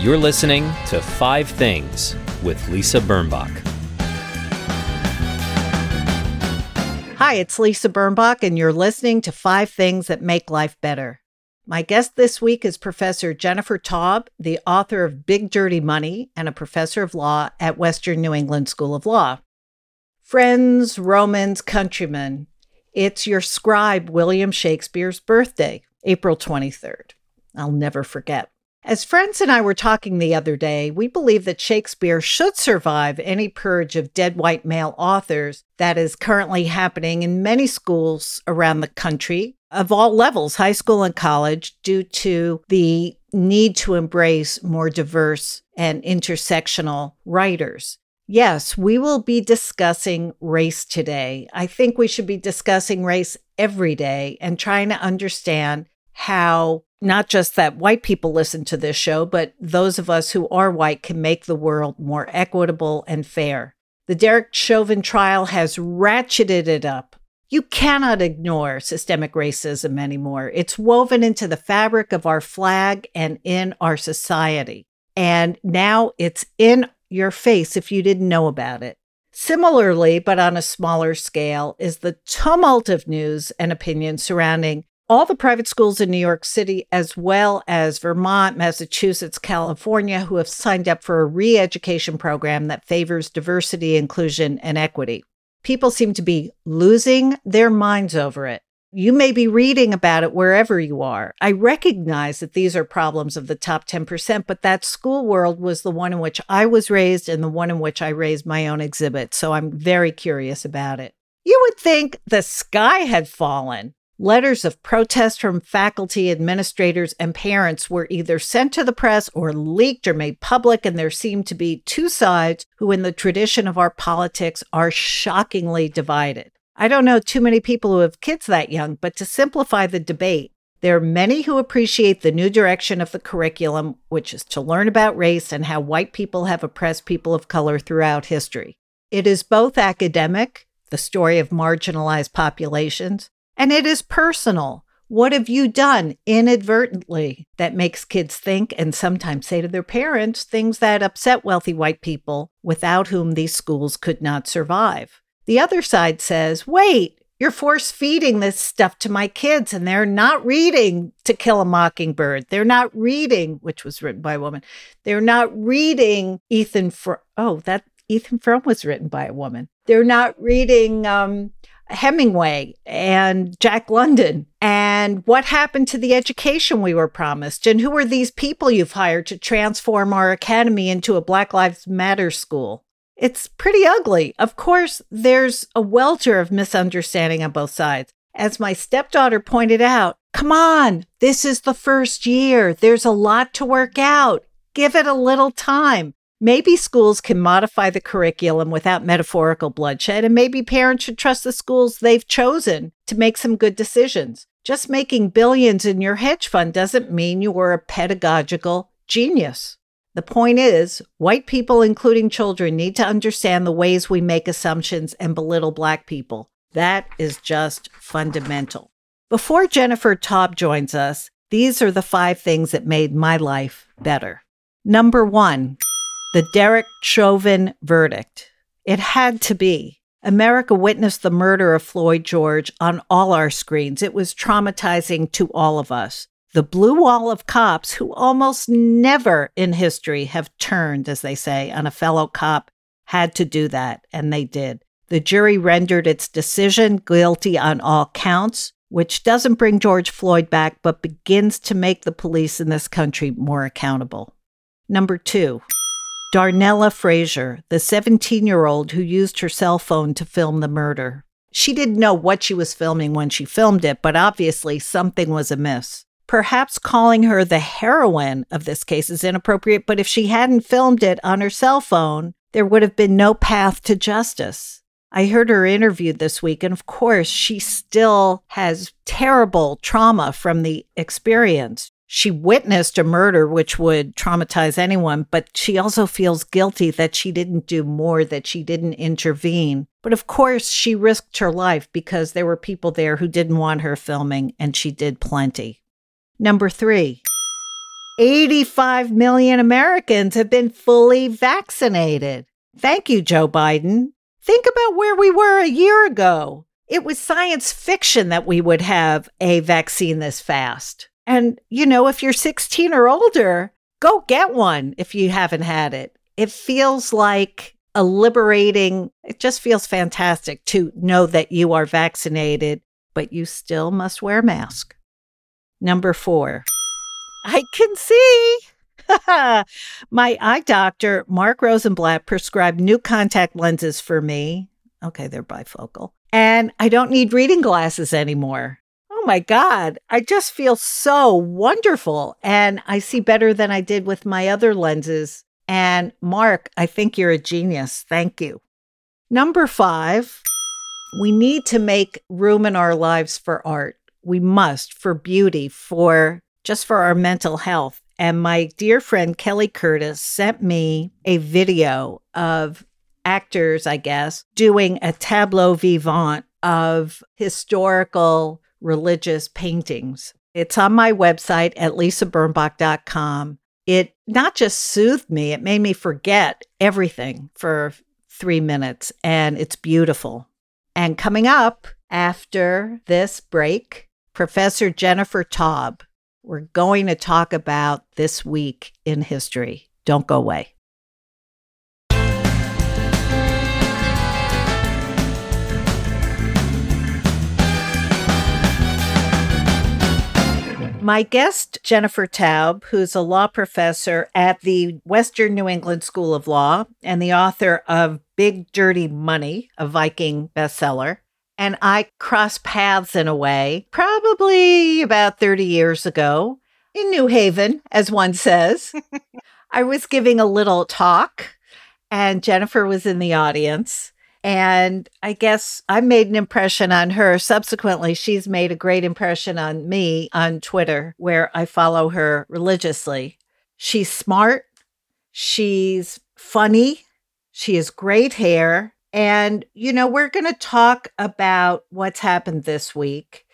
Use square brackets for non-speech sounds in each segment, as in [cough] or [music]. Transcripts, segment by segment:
You're listening to Five Things with Lisa Birnbach. Hi, it's Lisa Birnbach, and you're listening to Five Things That Make Life Better. My guest this week is Professor Jennifer Taub, the author of Big Dirty Money and a professor of law at Western New England School of Law. Friends, Romans, countrymen, it's your scribe William Shakespeare's birthday, April 23rd. I'll never forget. As friends and I were talking the other day, we believe that Shakespeare should survive any purge of dead white male authors that is currently happening in many schools around the country of all levels, high school and college, due to the need to embrace more diverse and intersectional writers. Yes, we will be discussing race today. I think we should be discussing race every day and trying to understand how not just that white people listen to this show, but those of us who are white can make the world more equitable and fair. The Derek Chauvin trial has ratcheted it up. You cannot ignore systemic racism anymore. It's woven into the fabric of our flag and in our society. And now it's in your face if you didn't know about it. Similarly, but on a smaller scale, is the tumult of news and opinion surrounding all the private schools in New York City, as well as Vermont, Massachusetts, California, who have signed up for a re education program that favors diversity, inclusion, and equity. People seem to be losing their minds over it. You may be reading about it wherever you are. I recognize that these are problems of the top 10%, but that school world was the one in which I was raised and the one in which I raised my own exhibit. So I'm very curious about it. You would think the sky had fallen Letters of protest from faculty, administrators, and parents were either sent to the press or leaked or made public, and there seem to be two sides who, in the tradition of our politics, are shockingly divided. I don't know too many people who have kids that young, but to simplify the debate, there are many who appreciate the new direction of the curriculum, which is to learn about race and how white people have oppressed people of color throughout history. It is both academic, the story of marginalized populations, and it is personal. What have you done inadvertently that makes kids think and sometimes say to their parents things that upset wealthy white people without whom these schools could not survive? The other side says, wait, you're force feeding this stuff to my kids and they're not reading To Kill a Mockingbird. They're not reading, which was written by a woman. They're not reading Ethan Frome. Oh, that Ethan Frome was written by a woman. They're not reading um, Hemingway and Jack London and what happened to the education we were promised and who are these people you've hired to transform our academy into a Black Lives Matter school. It's pretty ugly. Of course, there's a welter of misunderstanding on both sides. As my stepdaughter pointed out, come on, this is the first year. There's a lot to work out. Give it a little time. Maybe schools can modify the curriculum without metaphorical bloodshed, and maybe parents should trust the schools they've chosen to make some good decisions. Just making billions in your hedge fund doesn't mean you are a pedagogical genius. The point is, white people, including children, need to understand the ways we make assumptions and belittle black people. That is just fundamental. Before Jennifer Taub joins us, these are the five things that made my life better. Number one, the Derek Chauvin verdict. It had to be. America witnessed the murder of Floyd George on all our screens. It was traumatizing to all of us. The blue wall of cops who almost never in history have turned, as they say, on a fellow cop had to do that, and they did. The jury rendered its decision guilty on all counts, which doesn't bring George Floyd back, but begins to make the police in this country more accountable. Number two, Darnella Frazier, the 17 year old who used her cell phone to film the murder. She didn't know what she was filming when she filmed it, but obviously something was amiss. Perhaps calling her the heroine of this case is inappropriate, but if she hadn't filmed it on her cell phone, there would have been no path to justice. I heard her interviewed this week, and of course, she still has terrible trauma from the experience she witnessed a murder which would traumatize anyone, but she also feels guilty that she didn't do more, that she didn't intervene. But of course, she risked her life because there were people there who didn't want her filming, and she did plenty. Number three, 85 million Americans have been fully vaccinated. Thank you, Joe Biden. Think about where we were a year ago. It was science fiction that we would have a vaccine this fast. And, you know, if you're 16 or older, go get one if you haven't had it. It feels like a liberating, it just feels fantastic to know that you are vaccinated, but you still must wear a mask. Number four, I can see. [laughs] My eye doctor, Mark Rosenblatt, prescribed new contact lenses for me. Okay, they're bifocal. And I don't need reading glasses anymore. Oh my God, I just feel so wonderful. And I see better than I did with my other lenses. And Mark, I think you're a genius. Thank you. Number five, we need to make room in our lives for art. We must for beauty, for just for our mental health. And my dear friend Kelly Curtis sent me a video of actors, I guess, doing a tableau vivant of historical religious paintings. It's on my website at lisabirnbach.com it not just soothed me, it made me forget everything for three minutes, and it's beautiful. And coming up after this break, Professor Jennifer Taub. We're going to talk about this week in history. Don't go away. My guest, Jennifer Taub, who's a law professor at the Western New England School of Law and the author of Big Dirty Money, a Viking bestseller. And I crossed paths in a way, probably about 30 years ago in New Haven, as one says. [laughs] I was giving a little talk, and Jennifer was in the audience. And I guess I made an impression on her. Subsequently, she's made a great impression on me on Twitter, where I follow her religiously. She's smart. She's funny. She has great hair. And, you know, we're going to talk about what's happened this week.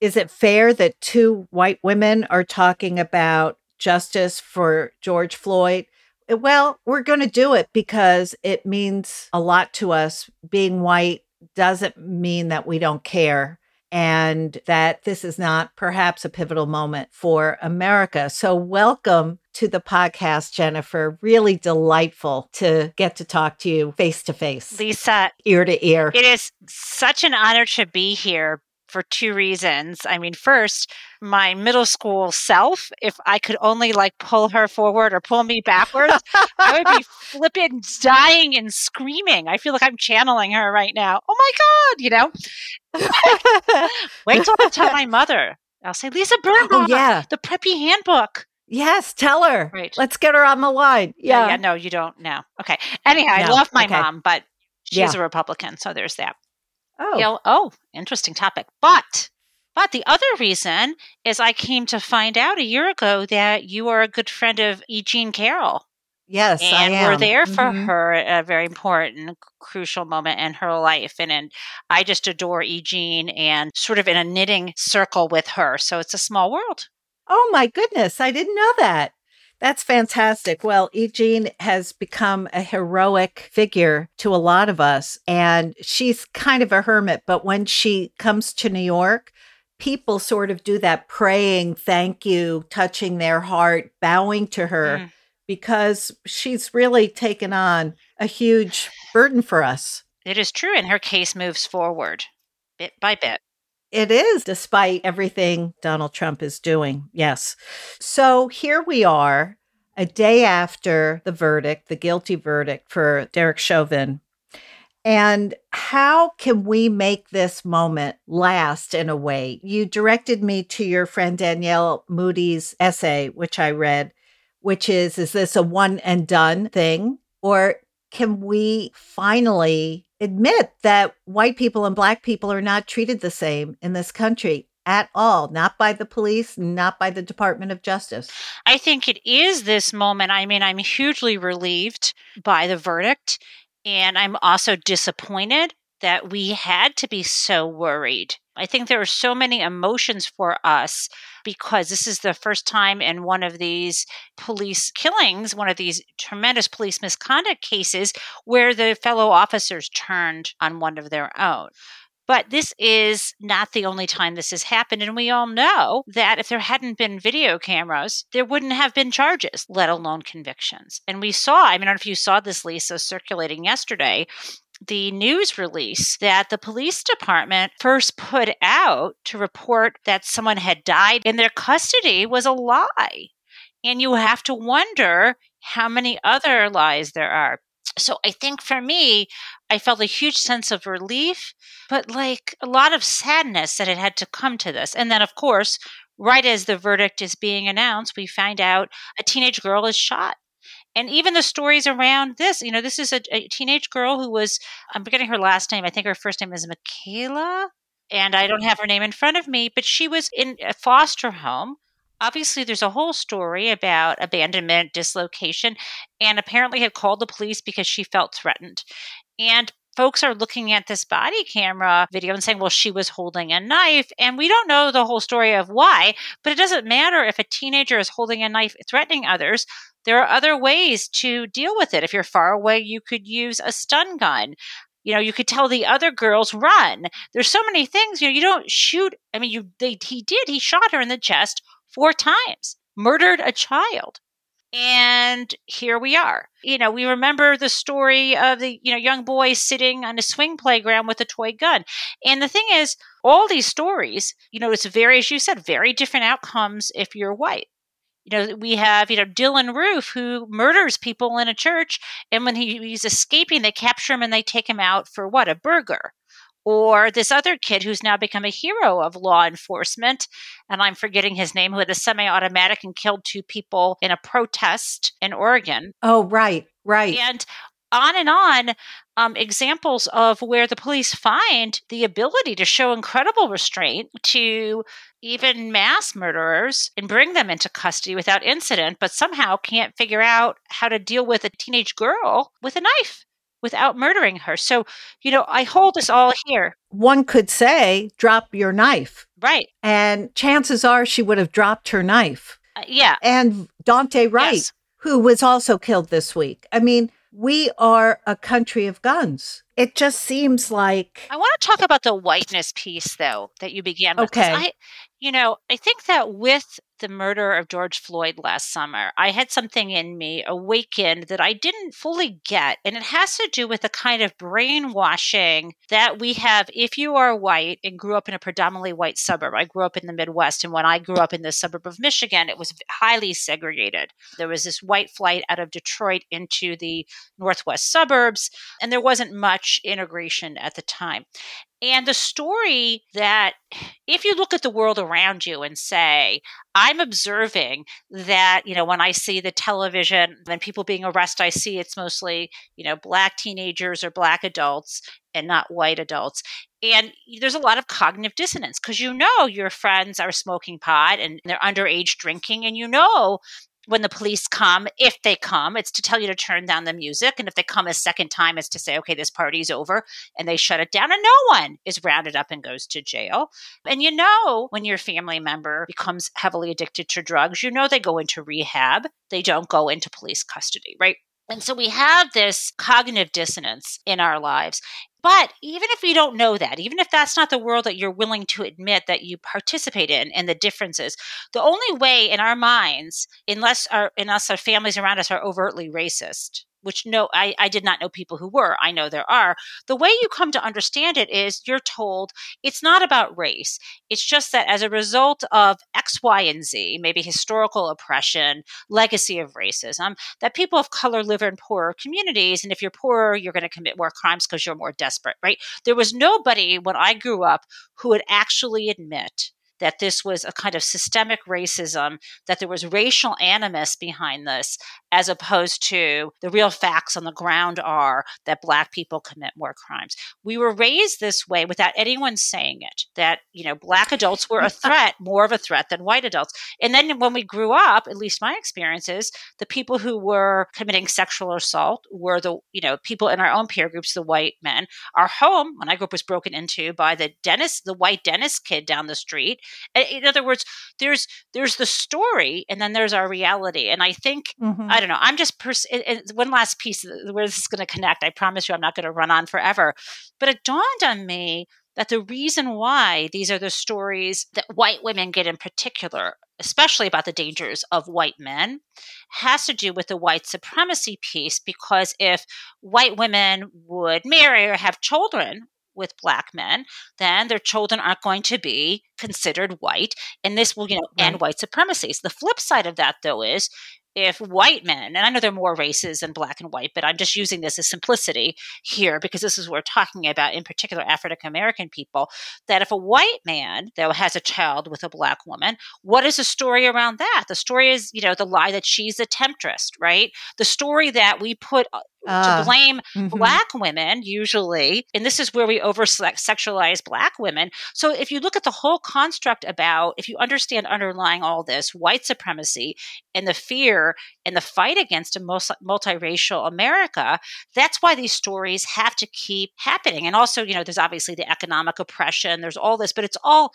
Is it fair that two white women are talking about justice for George Floyd? Eh, well, we're going to do it because it means a lot to us. Being white doesn't mean that we don't care and that this is not perhaps a pivotal moment for America. So, welcome to the podcast, Jennifer. Really delightful to get to talk to you face to face. Lisa, ear to ear. It is such an honor to be here for two reasons. I mean, first, my middle school self, if I could only like pull her forward or pull me backwards, I would be flipping, dying, and screaming. I feel like I'm channeling her right now. Oh my God, you know? [laughs] Wait till I tell my [laughs] mother. I'll say, Lisa Birnbach, oh, yeah. the preppy handbook. Yes, tell her. Right. Let's get her on the line. Yeah. Yeah, yeah no, you don't. No. Okay. Anyhow, no. I love my okay. mom, but she's yeah. a Republican. So there's that. Oh. Oh, interesting topic. But but the other reason is I came to find out a year ago that you are a good friend of E. Jean Carroll. Yes, and we're there for mm-hmm. her at a very important, crucial moment in her life, and and I just adore E. Jean and sort of in a knitting circle with her. So it's a small world. Oh my goodness, I didn't know that. That's fantastic. Well, E. Jean has become a heroic figure to a lot of us, and she's kind of a hermit. But when she comes to New York, people sort of do that praying, thank you, touching their heart, bowing to her, mm. because she's really taken on a huge burden for us. It is true. And her case moves forward bit by bit. It is, despite everything Donald Trump is doing. Yes. So here we are, a day after the verdict, the guilty verdict for Derek Chauvin. And how can we make this moment last in a way? You directed me to your friend Danielle Moody's essay, which I read, which is Is this a one and done thing? Or can we finally admit that white people and black people are not treated the same in this country at all, not by the police, not by the Department of Justice. I think it is this moment. I mean, I'm hugely relieved by the verdict, and I'm also disappointed that we had to be so worried. I think there are so many emotions for us because this is the first time in one of these police killings, one of these tremendous police misconduct cases, where the fellow officers turned on one of their own. But this is not the only time this has happened. And we all know that if there hadn't been video cameras, there wouldn't have been charges, let alone convictions. And we saw, I, mean, I don't know if you saw this, Lisa, circulating yesterday, the news release that the police department first put out to report that someone had died in their custody was a lie. And you have to wonder how many other lies there are. So I think for me, I felt a huge sense of relief, but like a lot of sadness that it had to come to this. And then, of course, right as the verdict is being announced, we find out a teenage girl is shot. And even the stories around this, you know, this is a, a teenage girl who was, I'm forgetting her last name. I think her first name is Michaela. And I don't have her name in front of me, but she was in a foster home obviously there's a whole story about abandonment dislocation and apparently had called the police because she felt threatened and folks are looking at this body camera video and saying well she was holding a knife and we don't know the whole story of why but it doesn't matter if a teenager is holding a knife threatening others there are other ways to deal with it if you're far away you could use a stun gun you know you could tell the other girls run there's so many things you know you don't shoot i mean you they, he did he shot her in the chest four times, murdered a child. And here we are. You know, we remember the story of the, you know, young boy sitting on a swing playground with a toy gun. And the thing is, all these stories, you know, it's very, as you said, very different outcomes if you're white. You know, we have, you know, Dylann Roof who murders people in a church. And when he, he's escaping, they capture him and they take him out for what? A burger or this other kid who's now become a hero of law enforcement, and I'm forgetting his name, who had a semi automatic and killed two people in a protest in Oregon. Oh, right, right. And on and on um, examples of where the police find the ability to show incredible restraint to even mass murderers and bring them into custody without incident, but somehow can't figure out how to deal with a teenage girl with a knife without murdering her. So, you know, I hold this all here. One could say, drop your knife. Right. And chances are she would have dropped her knife. Uh, yeah. And Daunte Wright, yes. who was also killed this week. I mean, we are a country of guns. It just seems like. I want to talk about the whiteness piece, though, that you began with. Okay. I, you know, I think that with the murder of George Floyd last summer, I had something in me awakened that I didn't fully get. And it has to do with the kind of brainwashing that we have if you are white and grew up in a predominantly white suburb. I grew up in the Midwest. And when I grew up in the suburb of Michigan, it was highly segregated. There was this white flight out of Detroit into the Northwest suburbs, and there wasn't much integration at the time. And the story that, if you look at the world around you and say, I'm observing that, you know, when I see the television and people being arrested, I see it's mostly, you know, black teenagers or black adults and not white adults. And there's a lot of cognitive dissonance because you know your friends are smoking pot and they're underage drinking, and you know when the police come, if they come, it's to tell you to turn down the music. And if they come a second time, it's to say, okay, this party's over. And they shut it down, and no one is rounded up and goes to jail. And you know, when your family member becomes heavily addicted to drugs, you know they go into rehab, they don't go into police custody, right? And so we have this cognitive dissonance in our lives. But even if you don't know that, even if that's not the world that you're willing to admit that you participate in and the differences, the only way in our minds, unless our unless our families around us are overtly racist, which no, I, I did not know people who were. I know there are. The way you come to understand it is you're told it's not about race. It's just that as a result of X, Y, and Z, maybe historical oppression, legacy of racism, that people of color live in poorer communities. And if you're poorer, you're going to commit more crimes because you're more desperate, right? There was nobody when I grew up who would actually admit that this was a kind of systemic racism, that there was racial animus behind this, as opposed to the real facts on the ground are that black people commit more crimes. We were raised this way without anyone saying it, that, you know, black adults were a [laughs] threat, more of a threat than white adults. And then when we grew up, at least my experiences, the people who were committing sexual assault were the, you know, people in our own peer groups, the white men. Our home, when I grew up, was broken into by the dentist, the white dentist kid down the street. In other words, there's there's the story, and then there's our reality. And I think mm-hmm. I don't know. I'm just pers- one last piece where this is going to connect. I promise you, I'm not going to run on forever. But it dawned on me that the reason why these are the stories that white women get in particular, especially about the dangers of white men, has to do with the white supremacy piece. Because if white women would marry or have children with black men, then their children aren't going to be considered white. And this will, you know, right. end white supremacy. So the flip side of that, though, is if white men, and I know there are more races than black and white, but I'm just using this as simplicity here because this is what we're talking about, in particular African American people, that if a white man though has a child with a black woman, what is the story around that? The story is, you know, the lie that she's a temptress, right? The story that we put uh, uh, to blame mm-hmm. black women usually and this is where we over sexualize black women so if you look at the whole construct about if you understand underlying all this white supremacy and the fear and the fight against a multiracial america that's why these stories have to keep happening and also you know there's obviously the economic oppression there's all this but it's all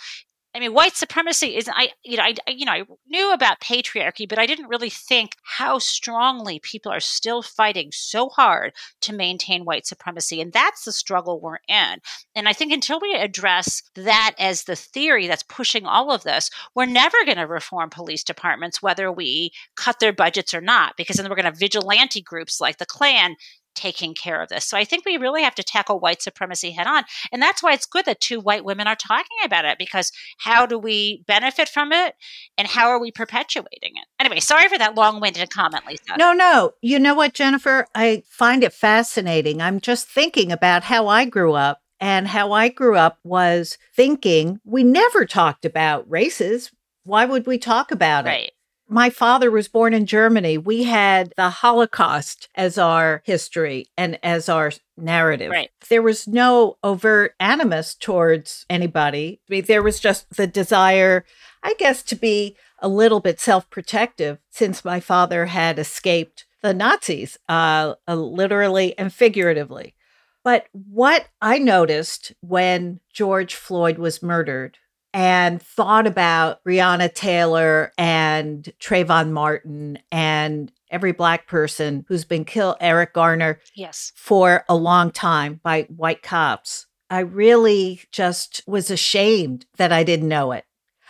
I mean, white supremacy is I you know I you know I knew about patriarchy, but I didn't really think how strongly people are still fighting so hard to maintain white supremacy, and that's the struggle we're in. And I think until we address that as the theory that's pushing all of this, we're never going to reform police departments, whether we cut their budgets or not, because then we're going to vigilante groups like the Klan taking care of this. So I think we really have to tackle white supremacy head on. And that's why it's good that two white women are talking about it because how do we benefit from it and how are we perpetuating it? Anyway, sorry for that long winded comment, Lisa. No, no. You know what, Jennifer? I find it fascinating. I'm just thinking about how I grew up. And how I grew up was thinking we never talked about races. Why would we talk about it? right. My father was born in Germany. We had the Holocaust as our history and as our narrative. Right. There was no overt animus towards anybody. I mean, there was just the desire, I guess, to be a little bit self protective since my father had escaped the Nazis, uh, literally and figuratively. But what I noticed when George Floyd was murdered and thought about Breonna Taylor and Trayvon Martin and every black person who's been killed, Eric Garner, yes, for a long time by white cops. I really just was ashamed that I didn't know it.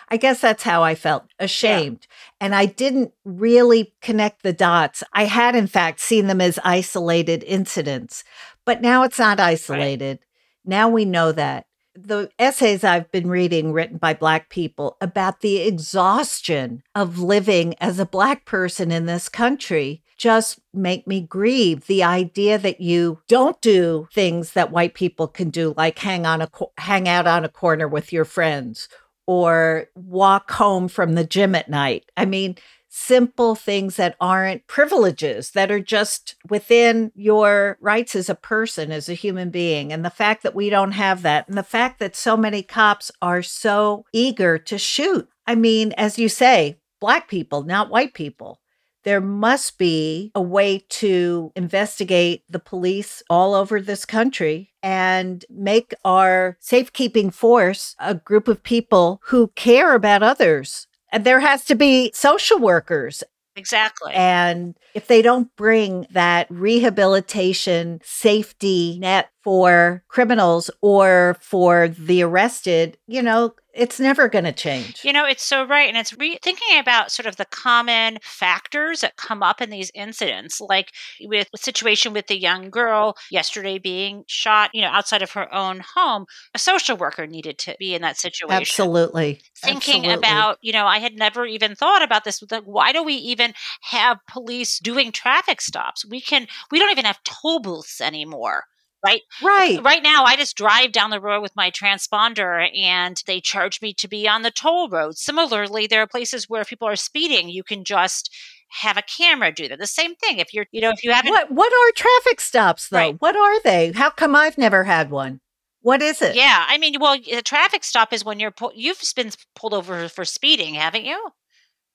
I guess that's how I felt ashamed. Yeah. And I didn't really connect the dots. I had, in fact, seen them as isolated incidents, but now it's not isolated. Right. Now we know that the essays I've been reading written by Black people about the exhaustion of living as a Black person in this country just make me grieve the idea that you don't do things that white people can do like hang on a hang out on a corner with your friends or walk home from the gym at night. I mean, simple things that aren't privileges, that are just within your rights as a person, as a human being. And the fact that we don't have that, and the fact that so many cops are so eager to shoot. I mean, as you say, Black people, not white people. There must be a way to investigate the police all over this country and make our safekeeping force a group of people who care about others there has to be social workers. Exactly. And if they don't bring that rehabilitation safety net for criminals or for the arrested, you know, it's never going to change. You know, it's so right. And it's re- thinking about sort of the common factors that come up in these incidents, like with the situation with the young girl yesterday being shot, you know, outside of her own home. A social worker needed to be in that situation. Absolutely. Thinking Absolutely. about, you know, I had never even thought about this. Like, why do we even have police doing traffic stops? We can, we don't even have toll booths anymore right? Right. Right now, I just drive down the road with my transponder and they charge me to be on the toll road. Similarly, there are places where if people are speeding, you can just have a camera do that. The same thing. If you're, you know, if you haven't. What What are traffic stops though? Right. What are they? How come I've never had one? What is it? Yeah, I mean, well, a traffic stop is when you're you've been pulled over for speeding, haven't you?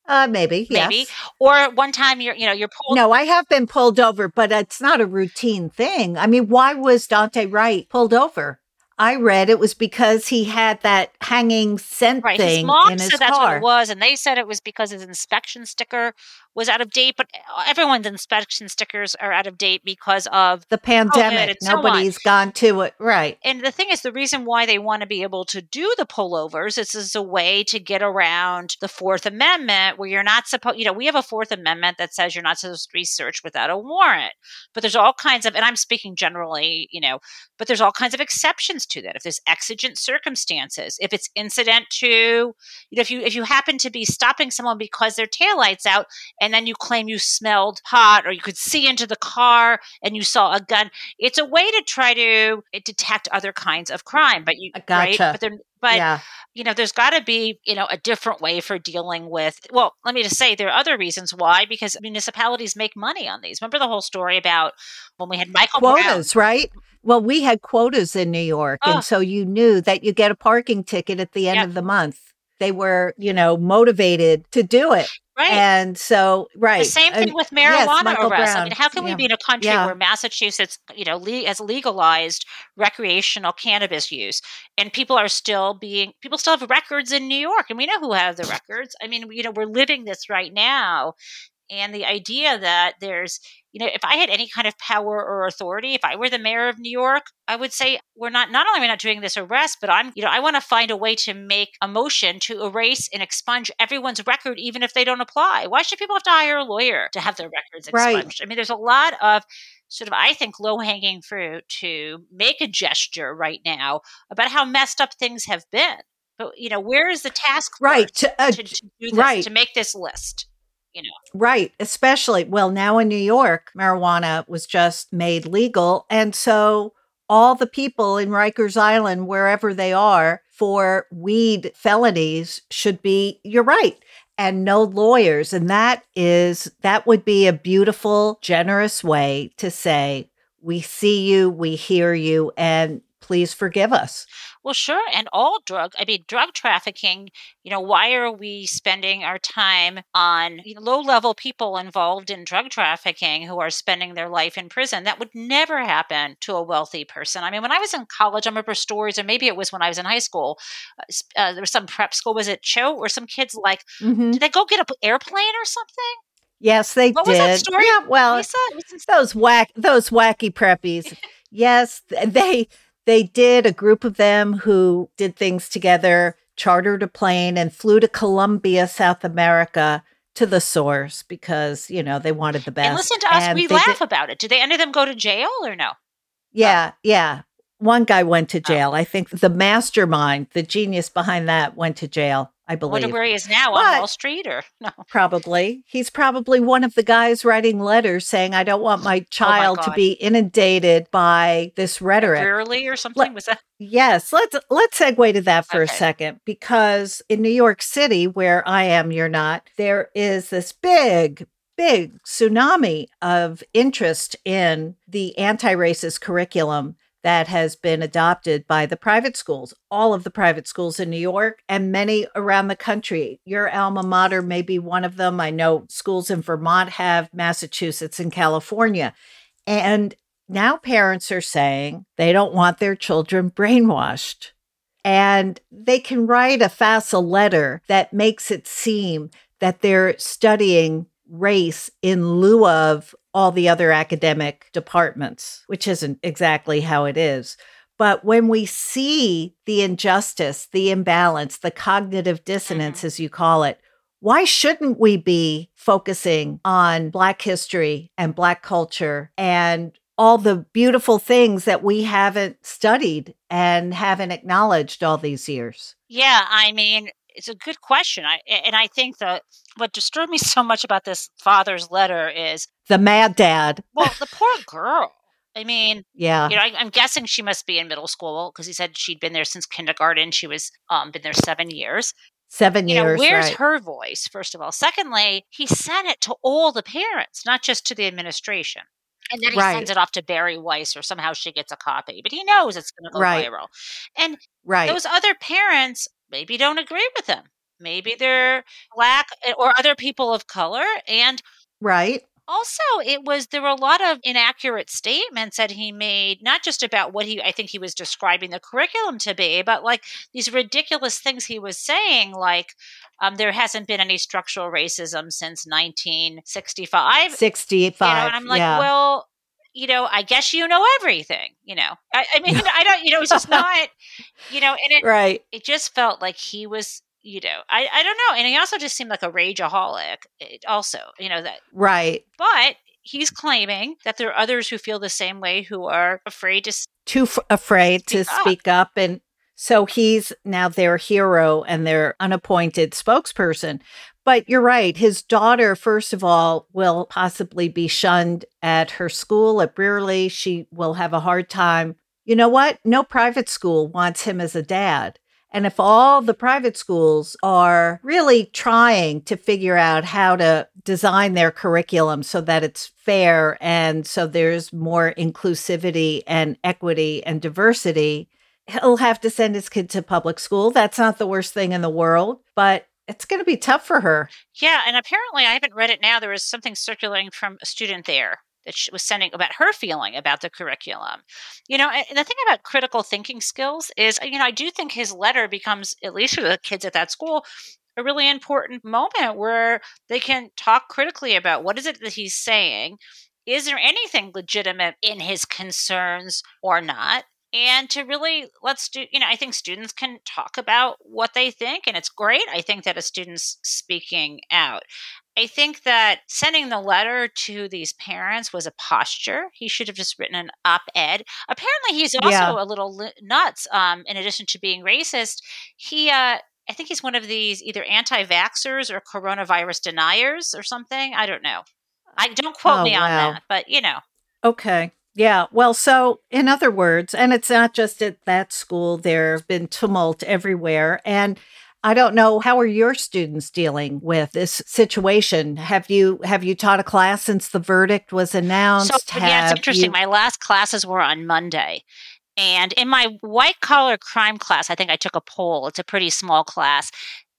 Uh, maybe. Maybe. Yes. Or one time you're, you know, you're pulled. No, I have been pulled over, but it's not a routine thing. I mean, why was Daunte Wright pulled over? I read it was because he had that hanging scent Right, his thing mom in his said that's what it was, and they said it was because his inspection sticker was out of date. But uh, everyone's inspection stickers are out of date because of the pandemic. and so. Nobody's gone to it. Right. And the thing is, the reason why they want to be able to do the pullovers is as a way to get around the Fourth Amendment, where you're not supposed, you know, we have a Fourth Amendment that says you're not supposed to be searched without a warrant. But there's all kinds of, and I'm speaking generally, you know, but there's all kinds of exceptions to that. If there's exigent circumstances, if it's incident to, you know, if you if you happen to be stopping someone because their taillights out, and then you claim you smelled hot or you could see into the car and you saw a gun, it's a way to try to uh, detect other kinds of crime. But you, I right? gotcha. But they're but yeah. you know, there's got to be, you know, a different way for dealing with. Well, let me just say there are other reasons why, because municipalities make money on these. Remember the whole story about when we had Michael Brown? Quotas, right? Well, we had quotas in New York, Oh. and so you knew that you get a parking ticket at the end Yep. of the month. They were, you know, motivated to do it. Right. And so, right. The same thing with marijuana Michael arrests. I mean, how can we be in a country Yeah. where Massachusetts, you know, le- has legalized recreational cannabis use, and people are still being people still have records in New York, and we know who have the records. I mean, you know, we're living this right now, and the idea that there's, you know, if I had any kind of power or authority, if I were the mayor of New York, I would say we're not. Not only are we not doing this arrest, but I'm, you know, I want to find a way to make a motion to erase and expunge everyone's record, even if they don't apply. Why should people have to hire a lawyer to have their records Right. expunged? I mean, there's a lot of sort of, I think, low hanging fruit to make a gesture right now about how messed up things have been. But you know, where is the task force Right, to, uh, to, to do this, right. to make this list? You know, Right. Especially, well, now in New York, marijuana was just made legal. And so all the people in Rikers Island, wherever they are, for weed felonies should be, you're right, and no lawyers. And that is, that would be a beautiful, generous way to say, we see you, we hear you, and please forgive us. Well, sure. And all drug, I mean, drug trafficking, you know, why are we spending our time on you know, low level people involved in drug trafficking who are spending their life in prison? That would never happen to a wealthy person. I mean, when I was in college, I remember stories, or maybe it was when I was in high school, uh, uh, there was some prep school, was it Cho, or some kids like, Mhm. did they go get an airplane or something? Yes, they What did. was that story, Yeah, well, Lisa? It was in- those whack those wacky preppies [laughs] yes they they did a group of them who did things together chartered a plane and flew to colombia south america to the source because you know they wanted the best And listen to us, And we laugh did- about it. Did they any of them go to jail or no? yeah yeah one guy went to Oh. jail i think the mastermind the genius behind that went to jail i I wonder believe where he is now But- on Wall Street or [laughs] no? Probably. He's probably one of the guys writing letters saying, I don't want my oh child to Oh God. be inundated by this rhetoric. Rarely or something? Was that? Yes, let's let's segue to that for a second because in New York City, where I am, you're not, there is this big, big tsunami of interest in the anti-racist curriculum that has been adopted by the private schools, all of the private schools in New York and many around the country. Your alma mater may be one of them. I know schools in Vermont have, Massachusetts and California. And now parents are saying they don't want their children brainwashed. And they can write a facile letter that makes it seem that they're studying race in lieu of all the other academic departments, which isn't exactly how it is. But when we see the injustice, the imbalance, the cognitive dissonance, mm-hmm. as you call it, why shouldn't we be focusing on Black history and Black culture and all the beautiful things that we haven't studied and haven't acknowledged all these years? Yeah, I mean, it's a good question. I and I think that what disturbed me [laughs] so much about this father's letter is, The mad dad. well, the poor [laughs] girl. I mean, yeah. You know, I, am guessing she must be in middle school because he said she'd been there since kindergarten. She was um been there seven years. Seven you years. Know, where's right. her voice? First of all. Secondly, he sent it to all the parents, not just to the administration. And then he right. sends it off to Bari Weiss, or somehow she gets a copy. But he knows it's going to go right. viral. And right. those other parents maybe don't agree with him. Maybe they're black eh, or other people of color. And right also it was there were a lot of inaccurate statements that he made not just about what he i think he was describing the curriculum to be but like these ridiculous things he was saying like um, there hasn't been any structural racism since 1965 65 you know, and i'm like yeah. well you know, I guess you know everything, you know. I, I [laughs] mean, I don't, you know, it's just [laughs] not, you know, and it, right. it just felt like he was you know, I, I don't know. And he also just seemed like a rageaholic, also, you know, that. Right. But he's claiming that there are others who feel the same way who are afraid to. Too f- afraid speak to up. speak up. And so he's now their hero and their unappointed spokesperson. But you're right. His daughter, first of all, will possibly be shunned at her school at Brearley. She will have a hard time. You know what? No private school wants him as a dad. And if all the private schools are really trying to figure out how to design their curriculum so that it's fair and so there's more inclusivity and equity and diversity, he'll have to send his kid to public school. That's not the worst thing in the world, but it's going to be tough for her. Yeah. And apparently, I haven't read it now. There was something circulating from a student there that she was sending about her feeling about the curriculum. You know, and the thing about critical thinking skills is, you know, I do think his letter becomes, at least for the kids at that school, a really important moment where they can talk critically about what is it that he's saying. Is there anything legitimate in his concerns or not? and to really let's do you know i think students can talk about what they think and it's great i think that a student's speaking out I think that sending the letter to these parents was a posture. He should have just written an op ed. Apparently, he's also yeah. a little li- nuts. Um, in addition to being racist, he, uh, I think he's one of these either anti vaxxers or coronavirus deniers or something. I don't know. I don't quote oh, me on wow. that, but you know. Okay. Yeah. Well, so in other words, and it's not just at that school, there have been tumult everywhere. And I don't know how are your students dealing with this situation. Have you have you taught a class since the verdict was announced? So, yeah, it's interesting. You- My last classes were on Monday. And in my white collar crime class, I think I took a poll. It's a pretty small class.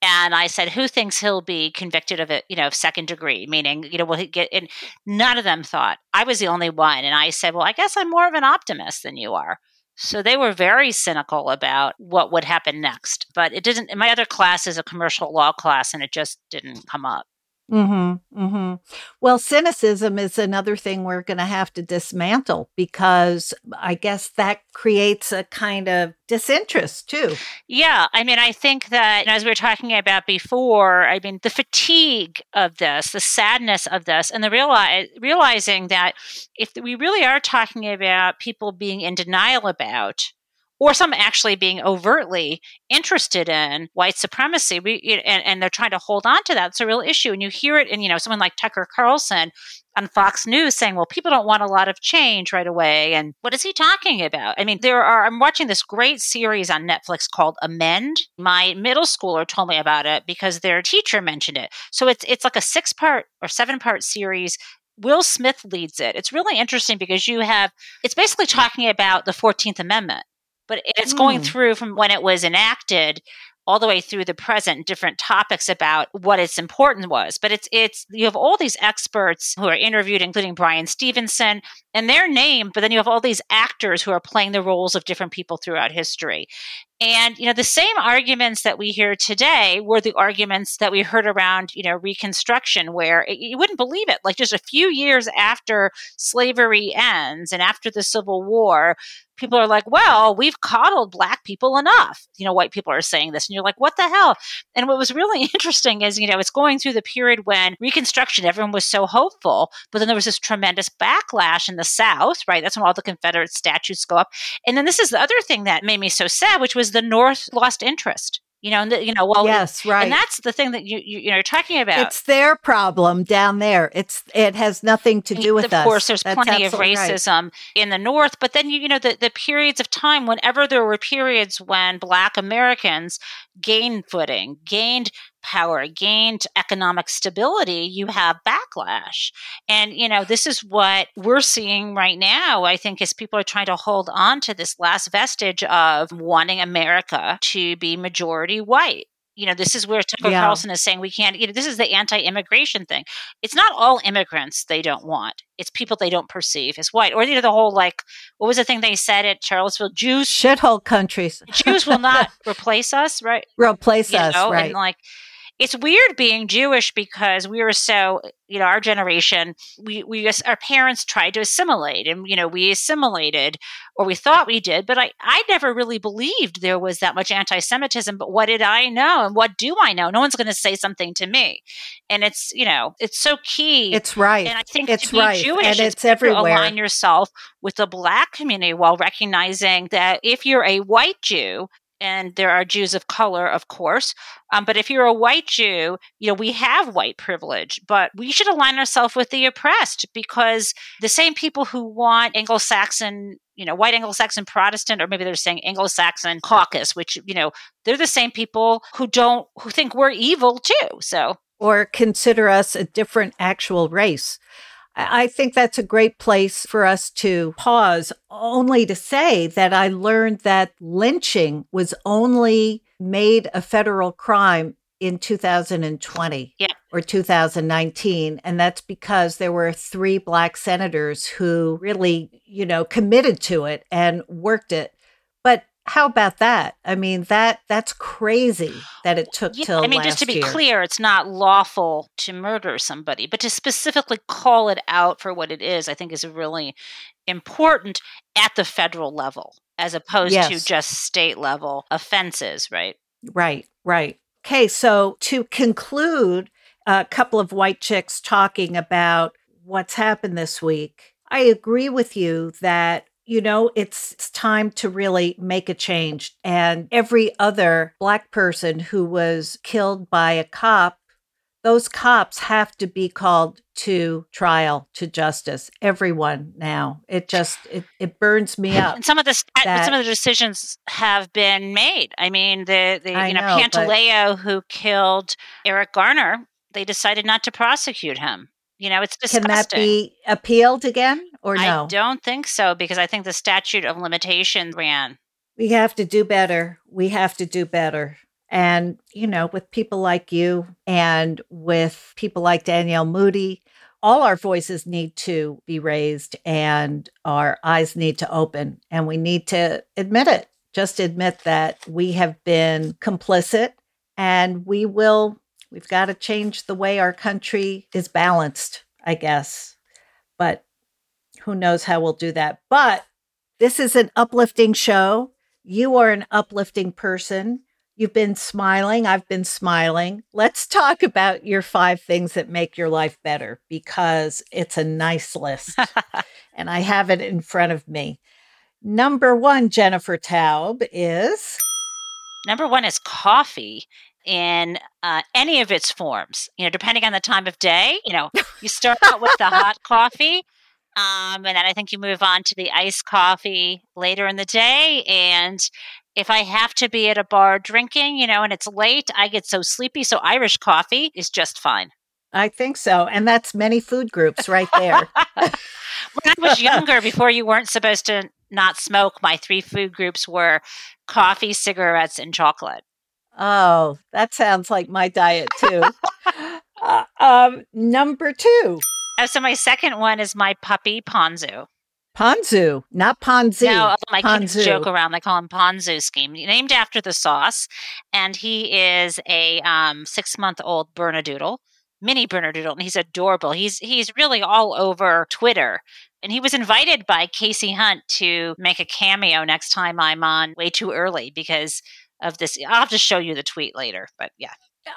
And I said, who thinks he'll be convicted of it, you know, second degree, meaning, you know, will he get and none of them thought. I was the only one. And I said, well, I guess I'm more of an optimist than you are. So they were very cynical about what would happen next. But it didn't, my other class is a commercial law class and it just didn't come up. Mm-hmm, mm-hmm. Well, cynicism is another thing we're going to have to dismantle because I guess that creates a kind of disinterest too. Yeah. I mean, I think that as we were talking about before, I mean, the fatigue of this, the sadness of this, and the realize, realizing that if we really are talking about people being in denial about or some actually being overtly interested in white supremacy we, and, and, they're trying to hold on to that it's a real issue and you hear it in you know someone like tucker carlson on fox news saying well people don't want a lot of change right away and what is he talking about? I mean there are i'm watching this great series on netflix called amend. My middle schooler told me about it because their teacher mentioned it. So it's it's like a six part or seven part series. Will Smith leads it. It's really interesting because you have, it's basically talking about the 14th Amendment but it's mm. going through from when it was enacted all the way through the present different topics about what its importance was but it's it's you have all these experts who are interviewed including bryan stevenson and their name but then you have all these actors who are playing the roles of different people throughout history and you know the same arguments that we hear today were the arguments that we heard around you know reconstruction where it, you wouldn't believe it like just a few years after slavery ends and after the civil war people are like, well, we've coddled black people enough. You know, white people are saying this. And you're like, what the hell? And what was really [laughs] interesting is, you know, it's going through the period when Reconstruction, everyone was so hopeful, but then there was this tremendous backlash in the South, right? That's when all the Confederate statues go up. And then this is the other thing that made me so sad, which was the North lost interest You know, and the, you know, well, yes, right. And that's the thing that you, you you know you're talking about. It's their problem down there. It's it has nothing to do with of us. Of course, there's that's plenty of racism right. in the North, but then you you know the the periods of time whenever there were periods when Black Americans gained footing, gained power, gained economic stability, you have backlash. And, you know, this is what we're seeing right now, I think, as people are trying to hold on to this last vestige of wanting America to be majority white you know, this is where Tucker yeah. Carlson is saying we can't, you know, this is the anti immigration thing. It's not all immigrants they don't want, it's people they don't perceive as white. Or, you know, the whole like, what was the thing they said at Charlottesville? Jews. Shithole countries. Jews will not [laughs] replace us, right? Replace you us, know? right. And like, it's weird being Jewish because we were so, you know, our generation, we, we, our parents tried to assimilate and, you know, we assimilated or we thought we did, but I, I never really believed there was that much anti Semitism. But what did I know? And what do I know? No one's going to say something to me. And it's, you know, it's so key. It's right. And I think it's right. Jewish, and it's everywhere. align yourself with the black community while recognizing that if you're a white Jew, and there are Jews of color, of course. Um, but if you're a white Jew, you know, we have white privilege, but we should align ourselves with the oppressed because the same people who want Anglo Saxon, you know, white Anglo Saxon Protestant, or maybe they're saying Anglo Saxon caucus, which, you know, they're the same people who don't, who think we're evil too. So, or consider us a different actual race. I think that's a great place for us to pause, only to say that I learned that lynching was only made a federal crime in 2020 yeah. or 2019 and that's because there were three black senators who really you know committed to it and worked it but how about that? I mean that that's crazy that it took yeah, till. I mean, just to be year. clear, it's not lawful to murder somebody, but to specifically call it out for what it is, I think is really important at the federal level, as opposed yes. to just state level offenses, right? Right, right. Okay, so to conclude, a couple of white chicks talking about what's happened this week. I agree with you that you know, it's, it's time to really make a change. And every other Black person who was killed by a cop, those cops have to be called to trial, to justice. Everyone now. It just, it, it burns me up. And some of the that, some of the decisions have been made. I mean, the, the you know, know Pantaleo but, who killed Eric Garner, they decided not to prosecute him. You know, it's disgusting. Can that be appealed again or no? I don't think so because I think the statute of limitations ran. We have to do better. We have to do better. And, you know, with people like you and with people like Danielle Moody, all our voices need to be raised and our eyes need to open. And we need to admit it. Just admit that we have been complicit and we will We've got to change the way our country is balanced, I guess. But who knows how we'll do that. But this is an uplifting show. You are an uplifting person. You've been smiling. I've been smiling. Let's talk about your five things that make your life better because it's a nice list [laughs] and I have it in front of me. Number one, Jennifer Taub, is. Number one is coffee in uh, any of its forms. You know, depending on the time of day. You know, [laughs] you start out with the hot coffee, um, and then I think you move on to the iced coffee later in the day. And if I have to be at a bar drinking, you know, and it's late, I get so sleepy. So Irish coffee is just fine. I think so. And that's many food groups right there. [laughs] when I was younger, before you weren't supposed to not smoke, my three food groups were coffee, cigarettes, and chocolate. Oh, that sounds like my diet too. uh, um, number two. Oh, so my second one is my puppy Ponzu. Ponzu, not Ponzi. No, my Ponzu. kids joke around. They call him Ponzu Scheme, named after the sauce. And he is a um, six-month-old Bernedoodle, mini Bernedoodle, and he's adorable. He's he's really all over Twitter. And he was invited by Kasie Hunt to make a cameo next time I'm on way too early because of this. I'll have to show you the tweet later, but yeah.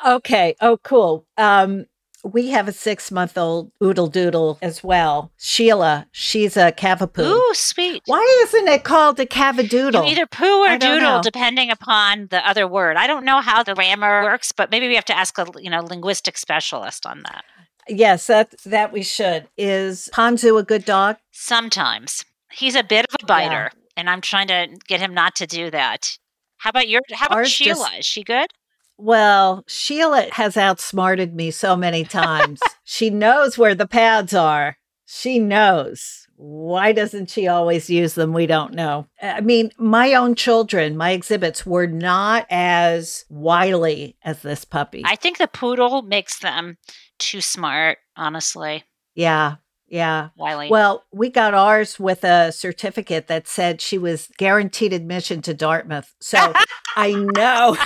Okay. Oh, cool. Um, We have a six month old oodle doodle as well. Sheila, she's a cavapoo. Ooh, sweet. Why isn't it called a You cavadoodle? either poo or doodle, know. depending upon the other word. I don't know how the grammar works, but maybe we have to ask a you know linguistic specialist on that. yes, that that we should. Is Ponzu a good dog? Sometimes he's a bit of a biter, and I'm trying to get him not to do that. How about your? How about Ours Sheila? just- Is she good? Well, Sheila has outsmarted me so many times. [laughs] she knows where the pads are. She knows. Why doesn't she always use them? We don't know. I mean, my own children, my exhibits were not as wily as this puppy. I think the poodle makes them too smart. Honestly, yeah. Yeah. Wiley. Well, we got ours with a certificate that said she was guaranteed admission to Dartmouth. So [laughs] I know,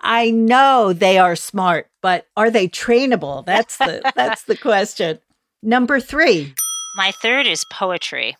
I know they are smart, but are they trainable? That's the that's the question. Number three, My third is poetry.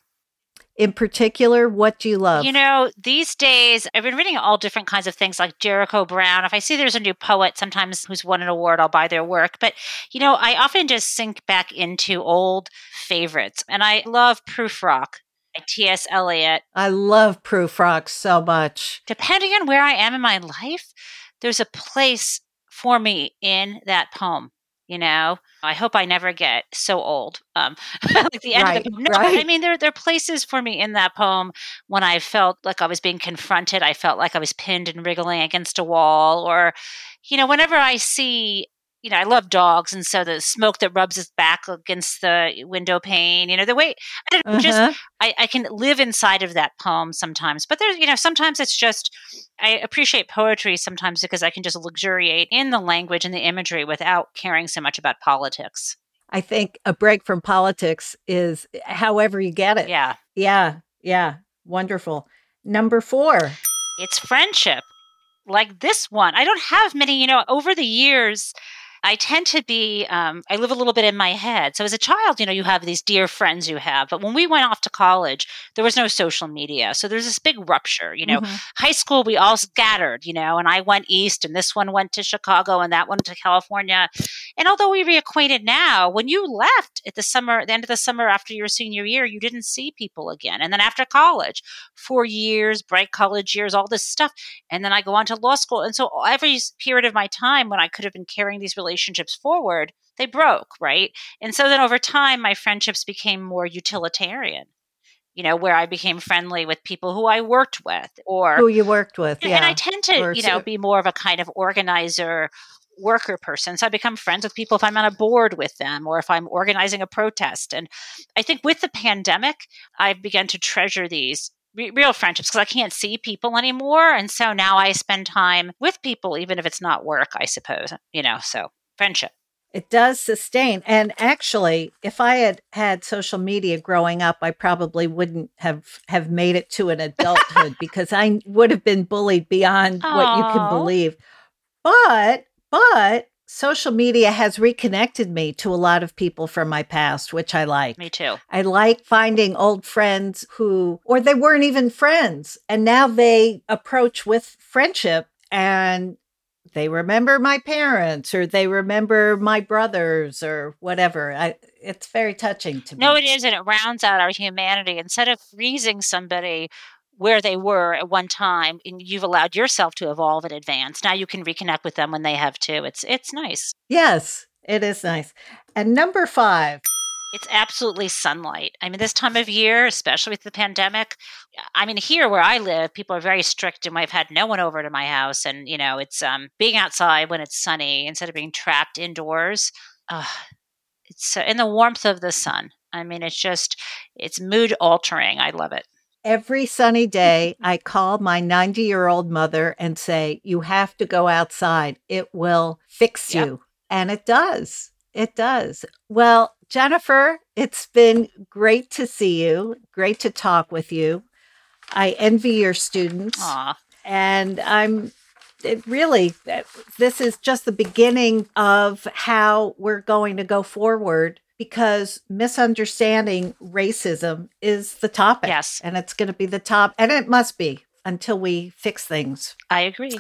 In particular, what do you love? You know, these days I've been reading all different kinds of things like Jericho Brown. If I see there's a new poet sometimes who's won an award, I'll buy their work. But, you know, I often just sink back into old favorites. And I love Prufrock by T.S. Eliot. I love Prufrock so much. Depending on where I am in my life, there's a place for me in that poem. You know, I hope I never get so old. Um, [laughs] like the end Right, of the poem. No, I mean, there there are places for me in that poem when I felt like I was being confronted. I felt like I was pinned and wriggling against a wall, or, you know, whenever I see, you know, I love dogs, and so the smoke that rubs its back against the window pane. You know, the way I don't know, just Uh-huh. I, I can live inside of that poem sometimes. But there's, you know, sometimes it's just, I appreciate poetry sometimes because I can just luxuriate in the language and the imagery without caring so much about politics. I think a break from politics is however you get it. Yeah. Yeah. Yeah. Wonderful. Number four. It's friendship. Like this one. I don't have many, you know, over the years, I tend to be, um, I live a little bit in my head. So as a child, you know, you have these dear friends you have. But when we went off to college, there was no social media. So there's this big rupture, you know. Mhm. high school we all scattered you know and i went east and this one went to chicago and that one to california and although we reacquainted now when you left at the summer at the end of the summer after your senior year you didn't see people again and then after college four years bright college years all this stuff and then i go on to law school and so every period of my time when i could have been carrying these relationships forward they broke right and so then over time my friendships became more utilitarian you know where i became friendly with people who i worked with or Who you worked with. and- Yeah. And I tend to, Or you know, be more of a kind of organizer worker person. So I become friends with people if I'm on a board with them or if I'm organizing a protest. And I think with the pandemic, I've begun to treasure these re- real friendships because I can't see people anymore. And so now I spend time with people, even if it's not work, I suppose, you know, so friendship. It does sustain. And actually, if I had had social media growing up, I probably wouldn't have have made it to an adulthood [laughs] because I would have been bullied beyond what you can believe. But but social media has reconnected me to a lot of people from my past, which I like. Me too. I like finding old friends who, or they weren't even friends, and now they approach with friendship and they remember my parents or they remember my brothers or whatever. I, it's very touching to me. No, it is, and it rounds out our humanity. Instead of freezing somebody where they were at one time, and you've allowed yourself to evolve and advance. Now you can reconnect with them when they have too. It's it's nice. Yes, it is nice. And number five, It's absolutely sunlight. I mean, this time of year, especially with the pandemic, I mean, here where I live, people are very strict, and I've had no one over to my house. And you know, it's um, being outside when it's sunny instead of being trapped indoors. Uh, it's uh, in the warmth of the sun. I mean, it's just it's mood altering. I love it. every sunny day, [laughs] I call my 90 year old mother and say, You have to go outside. It will fix Yep. you. And it does. It does. Well, Jennifer, it's been great to see you, great to talk with you. I envy your students. Aw. And I'm it really, this is just the beginning of how we're going to go forward because misunderstanding racism is the topic. Yes. And it's going to be the top, and it must be until we fix things. I agree.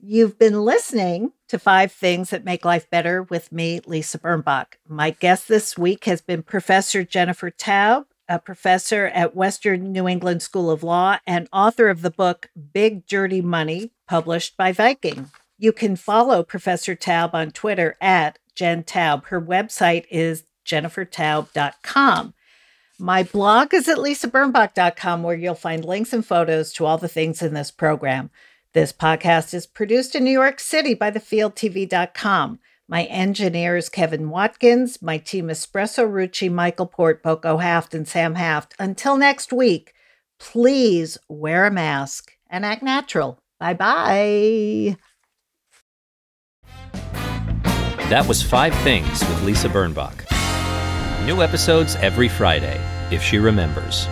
You've been listening to Five Things That Make Life Better with me, Lisa Birnbach. My guest this week has been Professor Jennifer Taub, a professor at Western New England School of Law and author of the book Big Dirty Money, published by Viking. You can follow Professor Taub on Twitter at Jen Taub. Her website is jennifertaub.com. My blog is at lisabirnbach.com, where you'll find links and photos to all the things in this program. This podcast is produced in New York City by thefieldtv.com. My engineer is Kevin Watkins. My team Espresso Rucci, Michael Port, Boko Haft, and Sam Haft. Until next week, please wear a mask and act natural. Bye bye. That was Five Things with Lisa Birnbach. New episodes every Friday, if she remembers.